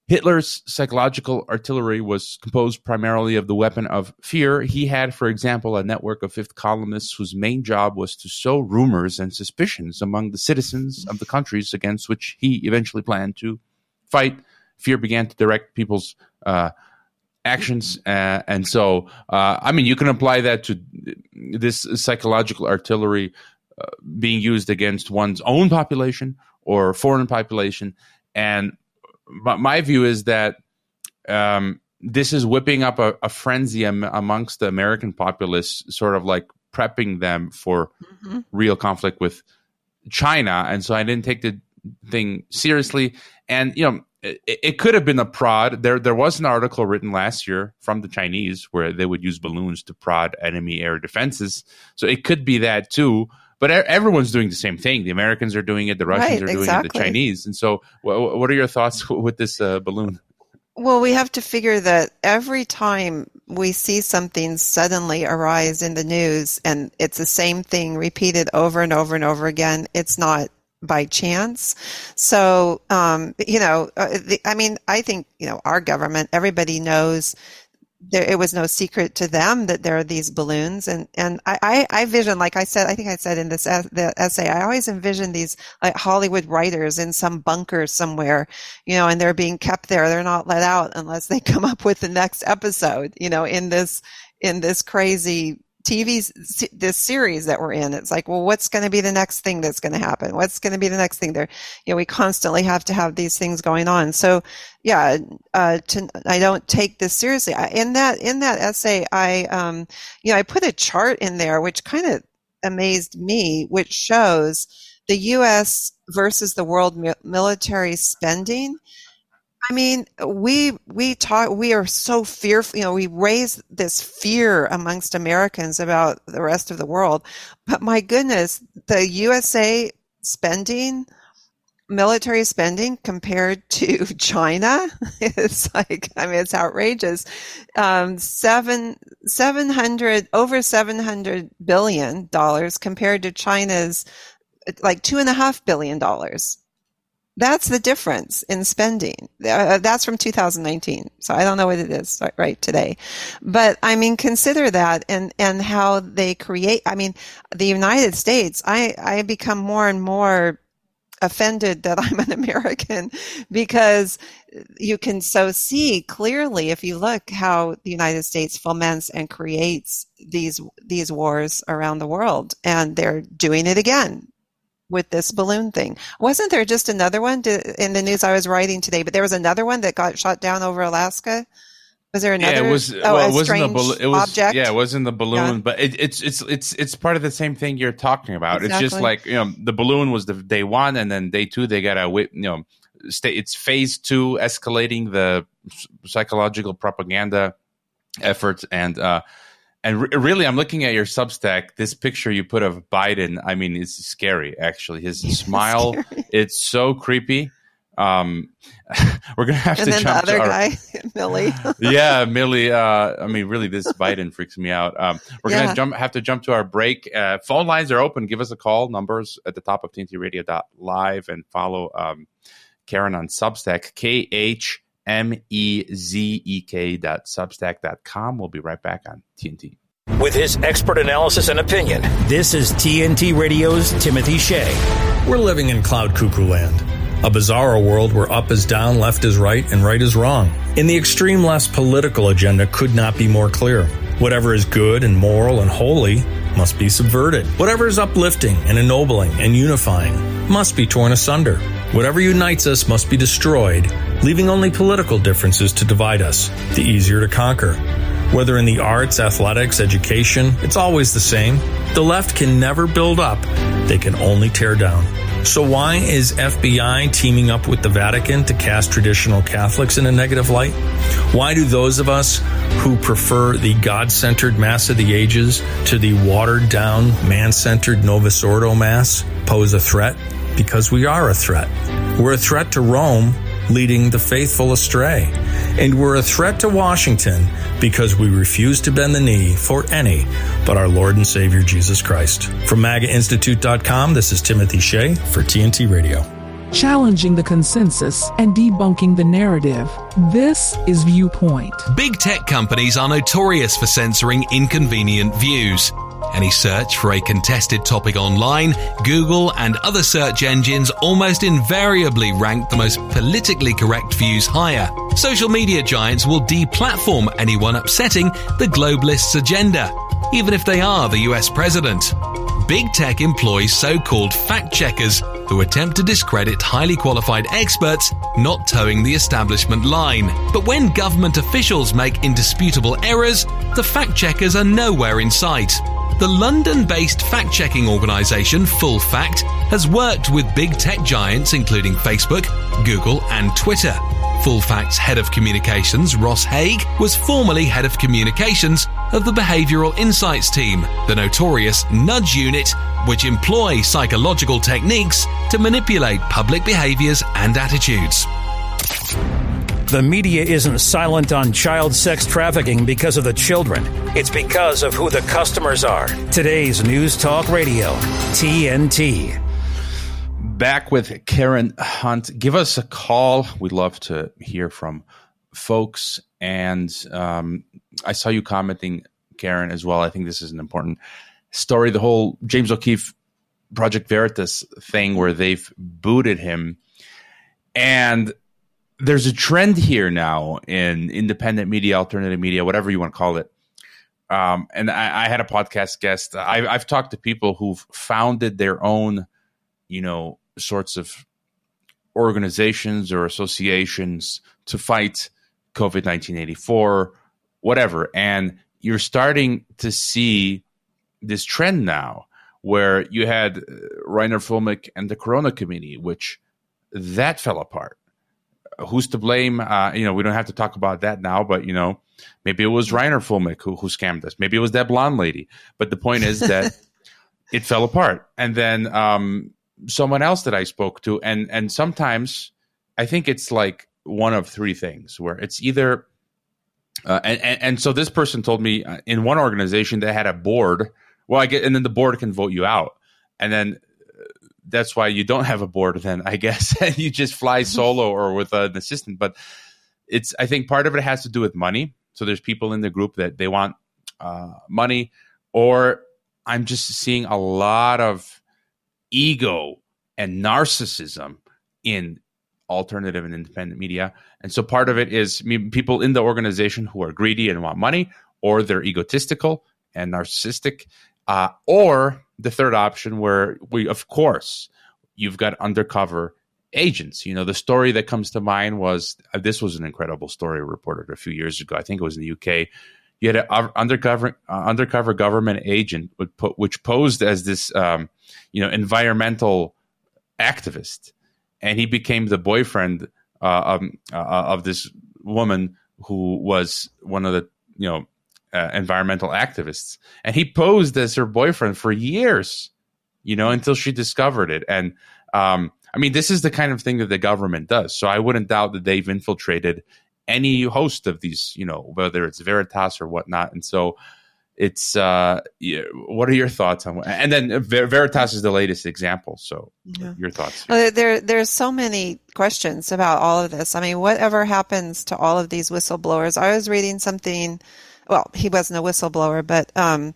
Hitler's psychological artillery was composed primarily of the weapon of fear. He had, for example, a network of fifth columnists whose main job was to sow rumors and suspicions among the citizens of the countries against which he eventually planned to fight, fear began to direct people's uh, actions. Uh, and so, uh, I mean, you can apply that to this psychological artillery uh, being used against one's own population or foreign population. And my, my view is that um, this is whipping up a, a frenzy am, amongst the American populace, sort of like prepping them for mm-hmm. real conflict with China. And so I didn't take the thing seriously. And you know, it, it, could have been a prod. There, there was an article written last year from the Chinese where they would use balloons to prod enemy air defenses. So it could be that too. But everyone's doing the same thing. The Americans are doing it. The Russians right, are doing exactly. it. The Chinese. And so, what, what are your thoughts with this uh, balloon? Well, we have to figure that every time we see something suddenly arise in the news and it's the same thing repeated over and over and over again, it's not by chance. So, um, you know, uh, the, I mean, I think, you know, our government, everybody knows there, it was no secret to them that there are these balloons and and I, I, I vision like I said I think I said in this the essay I always envision these like Hollywood writers in some bunker somewhere you know and they're being kept there they're not let out unless they come up with the next episode you know in this in this crazy TV, this series that we're in. It's like, well, what's going to be the next thing that's going to happen? What's going to be the next thing there? You know, we constantly have to have these things going on. So yeah, uh, to, I don't take this seriously. I, in that, in that essay, I, um, you know, I put a chart in there, which kind of amazed me, which shows the U.S. versus the world military spending I mean, we we talk. We are so fearful. You know, we raise this fear amongst Americans about the rest of the world. But my goodness, the USA spending, military spending compared to China, it's like I mean, it's outrageous. Um, seven seven hundred over seven hundred billion dollars compared to China's like two and a half billion dollars. That's the difference in spending. Uh, that's from 2019. So I don't know what it is right today. But I mean, consider that and, and how they create. I mean, the United States, I, I become more and more offended that I'm an American because you can so see clearly if you look how the United States foments and creates these these wars around the world and they're doing it again with this balloon thing. Wasn't there just another one to, in the news I was writing today? But there was another one that got shot down over Alaska. Was there another? Yeah, it was. Oh, well, it wasn't the balloon. It was object? yeah, it wasn't the balloon, yeah. but it, it's it's it's it's part of the same thing you're talking about. Exactly. It's just like you know, the balloon was the day one, and then day two they got a you know, stay, it's phase two, escalating the psychological propaganda efforts, and uh, and re- really, I'm looking at your Substack. This picture you put of Biden, I mean, it's scary. Actually, his smile, it's so creepy. Um, we're gonna have and to then jump the other our, guy, Milley. yeah, Milley. Uh, I mean, really, this Biden freaks me out. Um, we're yeah. gonna jump, have to jump to our break. Uh, phone lines are open. Give us a call. Numbers at the top of TNTRadio.live and follow um, Karen on Substack. K H M E Z E K dot substack dot com. We'll be right back on TNT. With his expert analysis and opinion, this is TNT Radio's Timothy Shea. We're living in cloud cuckoo land. A bizarre world where up is down, left is right, and right is wrong. In the extreme left political agenda could not be more clear. Whatever is good and moral and holy must be subverted. Whatever is uplifting and ennobling and unifying must be torn asunder. Whatever unites us must be destroyed, leaving only political differences to divide us, the easier to conquer. Whether in the arts, athletics, education, it's always the same. The left can never build up, they can only tear down. So why is FBI teaming up with the Vatican to cast traditional Catholics in a negative light? Why do those of us who prefer the God-centered Mass of the Ages to the watered-down, man-centered Novus Ordo Mass pose a threat? Because we are a threat. We're a threat to Rome leading the faithful astray. And we're a threat to Washington because we refuse to bend the knee for any but our Lord and Savior Jesus Christ. From MAGAInstitute.com, this is Timothy Shea for TNT Radio. Challenging the consensus and debunking the narrative. This is Viewpoint. Big tech companies are notorious for censoring inconvenient views. Any search for a contested topic online, Google and other search engines almost invariably rank the most politically correct views higher. Social media giants will deplatform anyone upsetting the globalists' agenda, even if they are the US president. Big tech employs so called fact checkers who attempt to discredit highly qualified experts not towing the establishment line. But when government officials make indisputable errors, the fact checkers are nowhere in sight. The London based fact checking organisation Full Fact has worked with big tech giants including Facebook, Google, and Twitter. Full Fact's head of communications, Ross Haig, was formerly head of communications of the Behavioral Insights team, the notorious nudge unit, which employ psychological techniques to manipulate public behaviors and attitudes. The media isn't silent on child sex trafficking because of the children. It's because of who the customers are. Today's News Talk Radio, TNT. Back with Karen Hunt. Give us a call. We'd love to hear from folks. And um, I saw you commenting, Karen, as well. I think this is an important story. The whole James O'Keefe Project Veritas thing where they've booted him. And there's a trend here now in independent media, alternative media, whatever you want to call it. Um, and I, I, had a podcast guest. I, I've talked to people who've founded their own, you know, sorts of organizations or associations to fight COVID 1984, whatever. And you're starting to see this trend now where you had uh, Reiner Fuellmich and the Corona Committee, which that fell apart who's to blame? Uh, you know, we don't have to talk about that now, but you know, maybe it was Reiner Fuellmich who who scammed us. Maybe it was that blonde lady. But the point is that it fell apart, and then um, someone else that I spoke to, and and sometimes I think it's like one of three things where it's either. Uh, and, and, and so this person told me uh, in one organization they had a board. Well, I get, and then the board can vote you out, and then that's why you don't have a board then i guess. You just fly solo or with an assistant. But it's i think part of it has to do with money. So there's people in the group that they want uh, money or i'm just seeing a lot of ego and narcissism in alternative and independent media. And so part of it is people in the organization who are greedy and want money or they're egotistical and narcissistic uh, or the third option where we of course you've got undercover agents. You know the story that comes to mind was uh, this was an incredible story reported a few years ago. I think it was in the uk you had an undercover uh, undercover government agent which posed as this um, you know environmental activist. And he became the boyfriend uh, um, uh, of this woman who was one of the you know uh, environmental activists, and he posed as her boyfriend for years, you know, until she discovered it. And um, I mean, this is the kind of thing that the government does. So I wouldn't doubt that they've infiltrated any host of these, you know, whether it's Veritas or whatnot. And so it's uh yeah, what are your thoughts on and then veritas is the latest example so yeah. your thoughts well, there there's so many questions about all of this i mean whatever happens to all of these whistleblowers i was reading something well, he wasn't a whistleblower, but um,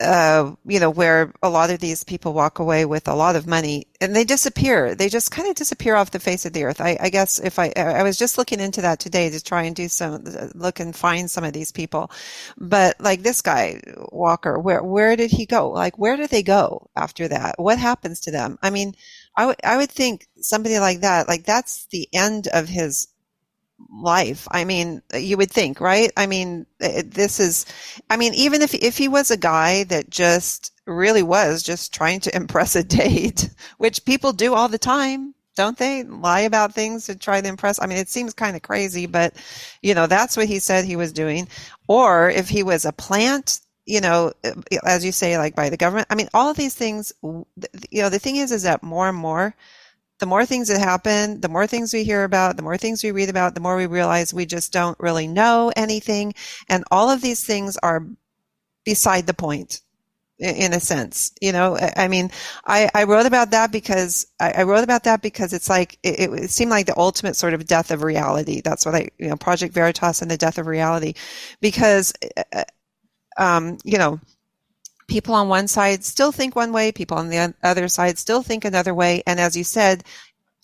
uh, you know, where a lot of these people walk away with a lot of money and they disappear. They just kind of disappear off the face of the earth. I, I, guess if I, I was just looking into that today to try and do some, look and find some of these people. But like this guy, Walker, where, where did he go? Like, where did they go after that? What happens to them? I mean, I I would think somebody like that, like that's the end of his life. I mean, you would think, right? I mean, this is, I mean, even if, if he was a guy that just really was just trying to impress a date, which people do all the time, don't they? Lie about things to try to impress. I mean, it seems kind of crazy, but you know, that's what he said he was doing. Or if he was a plant, you know, eh, as you say, like by the government. I mean, all of these things, you know, the thing is, is that more and more, the more things that happen, the more things we hear about, the more things we read about, the more we realize we just don't really know anything. And all of these things are beside the point in a sense you know? I mean i, I wrote about that because I, I wrote about that because it's like it, it, seemed like the ultimate sort of death of reality. That's what i you know project veritas and the death of reality. Because uh, um, you know people on one side still think one way, people on the other side still think another way. And as you said,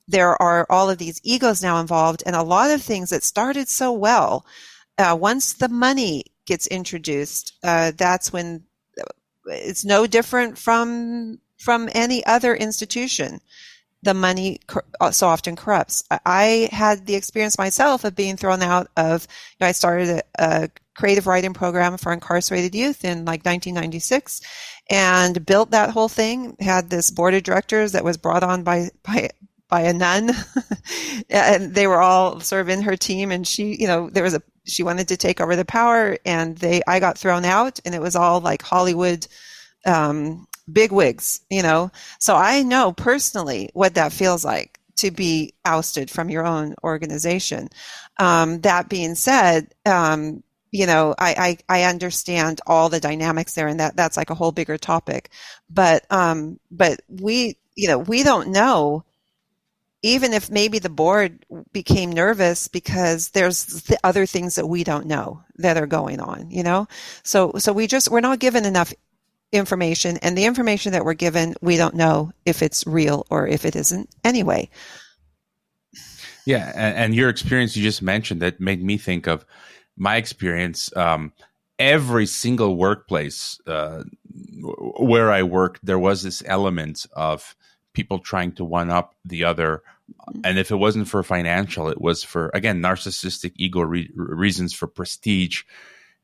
there are all of these egos now involved and a lot of things that started so well. Uh, once the money gets introduced, uh, that's when it's no different from from any other institution the money uh, so often corrupts. I had the experience myself of being thrown out of, you know, I started a, a, creative writing program for incarcerated youth in like 1996 and built that whole thing, had this board of directors that was brought on by, by, by a nun and they were all sort of in her team and she, you know, there was a, she wanted to take over the power and they, I got thrown out and it was all like Hollywood, um, big wigs, you know. So I know personally what that feels like to be ousted from your own organization. Um, that being said, um, you know, I, I, I, understand all the dynamics there, and that that's like a whole bigger topic. But um, but we, you know, we don't know. Even if maybe the board became nervous because there's the other things that we don't know that are going on, you know. So so we just we're not given enough information, and the information that we're given, we don't know if it's real or if it isn't anyway. Yeah, and, and your experience you just mentioned that made me think of my experience. Um, every single workplace uh, where I worked, there was this element of people trying to one up the other. Mm-hmm. And if it wasn't for financial, it was for, again, narcissistic ego re- reasons for prestige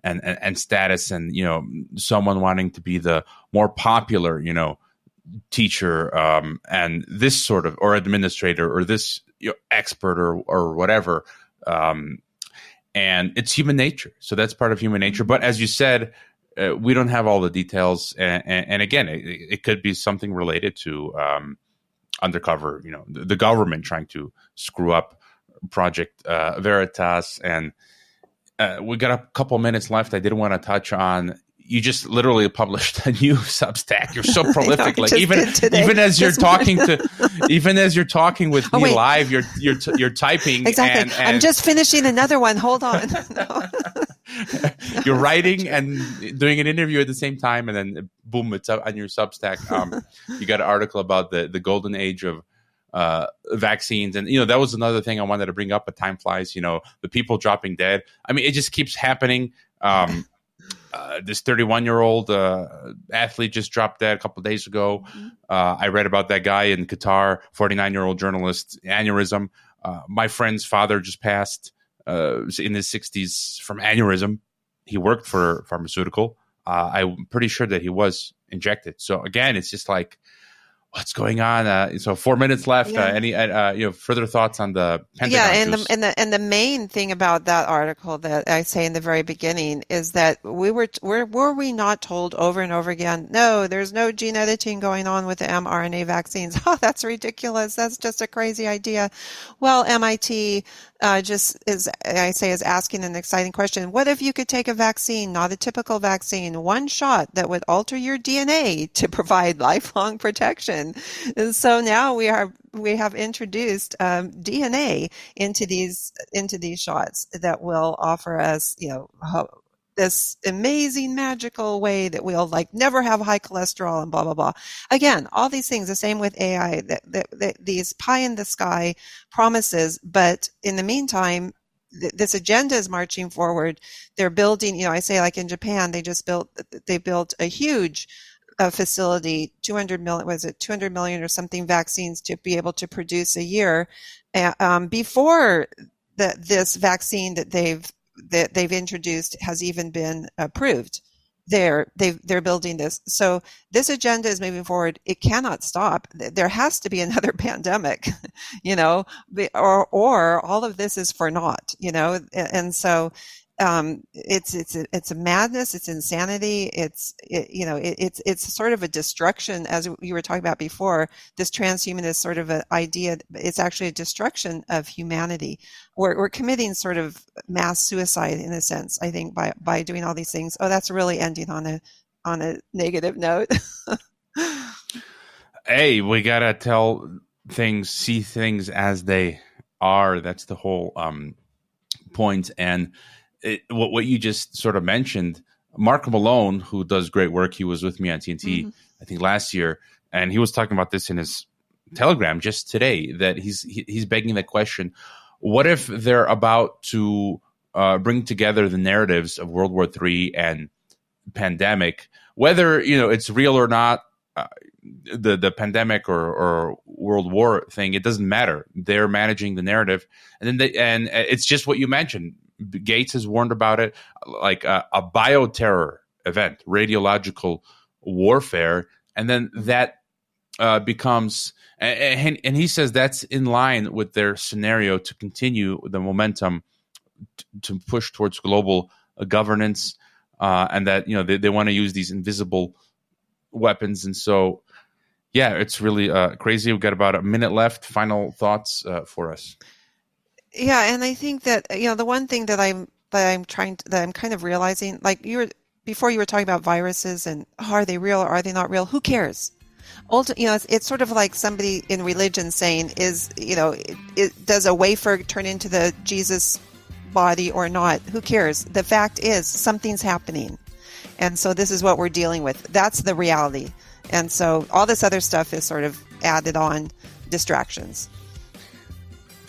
and, and, and status and you know someone wanting to be the more popular you know teacher um, and this sort of or administrator or this you know, expert or or whatever um, and it's human nature so that's part of human nature but as you said uh, we don't have all the details and, and, and again it, it, could be something related to um, undercover you know the, the, government trying to screw up project uh, veritas and uh, we got a couple minutes left. I didn't want to touch on. You just literally published a new Substack. You're so prolific. like even even as you're talking to, even as you're talking with oh, me wait. live, you're you're you're typing. Exactly. And, and I'm just finishing another one. Hold on. you're writing and doing an interview at the same time, and then boom, it's up on your Substack. Um, you got an article about the the golden age of uh, vaccines. And, you know, that was another thing I wanted to bring up, but time flies, you know, the people dropping dead. I mean, it just keeps happening. Um, uh, this 31 year old uh, athlete just dropped dead a couple days ago. Mm-hmm. Uh, I read about that guy in Qatar, 49 year old journalist, aneurysm. Uh, my friend's father just passed uh, in his 60s from aneurysm. He worked for pharmaceutical. Uh, I'm pretty sure that he was injected. So again, it's just like what's going on? Uh, so four minutes left. Uh, yeah. Uh, any uh, you know further thoughts on the Pentagon yeah, and the and the and the main thing about that article that I say in the very beginning is that we were were were we not told over and over again? No, there's no gene editing going on with the mRNA vaccines. Oh, that's ridiculous. That's just a crazy idea. Well, MIT uh, just is I say is asking an exciting question. What if you could take a vaccine, not a typical vaccine, one shot that would alter your DNA to provide lifelong protection? And so now we are we have introduced um, DNA into these into these shots that will offer us, you know, this amazing magical way that we'll like never have high cholesterol and blah blah blah. Again all these things the same with ai that, that, that these pie in the sky promises but in the meantime th- this agenda is marching forward. They're building you know i say like in japan they just built they built a huge uh, facility 200 million was it 200 million or something vaccines to be able to produce a year. Um, before the, this vaccine that they've that they've introduced has even been approved. They're they they're building this. So this agenda is moving forward. It cannot stop. There has to be another pandemic, you know, or or all of this is for naught, you know. And so um, it's it's a, it's a madness. It's insanity. It's it, you know it, it's it's sort of a destruction, as you were talking about before. This transhumanist sort of an idea. It's actually a destruction of humanity. We're we're committing sort of mass suicide in a sense. I think by by doing all these things. Oh, that's really ending on a on a negative note. hey, we gotta tell things, see things as they are. That's the whole um, point, and it, what what you just sort of mentioned, Mark Malone, who does great work, he was with me on TNT, mm-hmm. I think last year, and he was talking about this in his Telegram just today. That he's he, he's begging the question: What if they're about to uh, bring together the narratives of World War III and pandemic, whether you know it's real or not? Uh, the the pandemic or or world war thing. It doesn't matter. They're managing the narrative, and then they and it's just what you mentioned. Gates has warned about it, like a, a bioterror event, radiological warfare, and then that uh, becomes and, and he says that's in line with their scenario to continue the momentum t- to push towards global uh, governance uh, and that you know they, they want to use these invisible weapons and so yeah it's really uh, crazy. We've got about a minute left. Final thoughts uh, for us yeah and i think that you know the one thing that i'm that i'm trying to, that i'm kind of realizing like you were before you were talking about viruses and oh, are they real or are they not real who cares Ulti- you know, it's, it's, sort of like somebody in religion saying, "Is you know, it, it, does a wafer turn into the Jesus body or not? Who cares? The fact is, something's happening, and so this is what we're dealing with. That's the reality, and so all this other stuff is sort of added on distractions."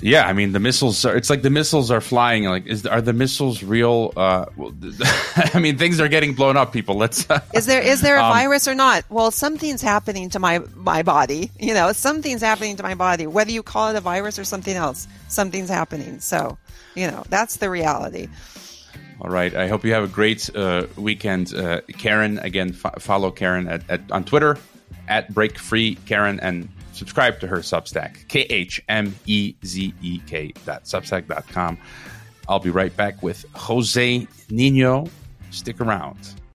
Yeah, I mean the missiles are. It's like the missiles are flying. Like, is are the missiles real? Uh, well, I mean, things are getting blown up. People, let's. is there is there a um, virus or not? Well, something's happening to my my body. You know, something's happening to my body. Whether you call it a virus or something else, something's happening. So, you know, that's the reality. All right. I hope you have a great uh, weekend, uh, Karen. Again, f- follow Karen at, at, on Twitter at Break Free Karen and subscribe to her Substack, K H M E Z E K dot Substack.com. I'll be right back with Jose Nino. Stick around.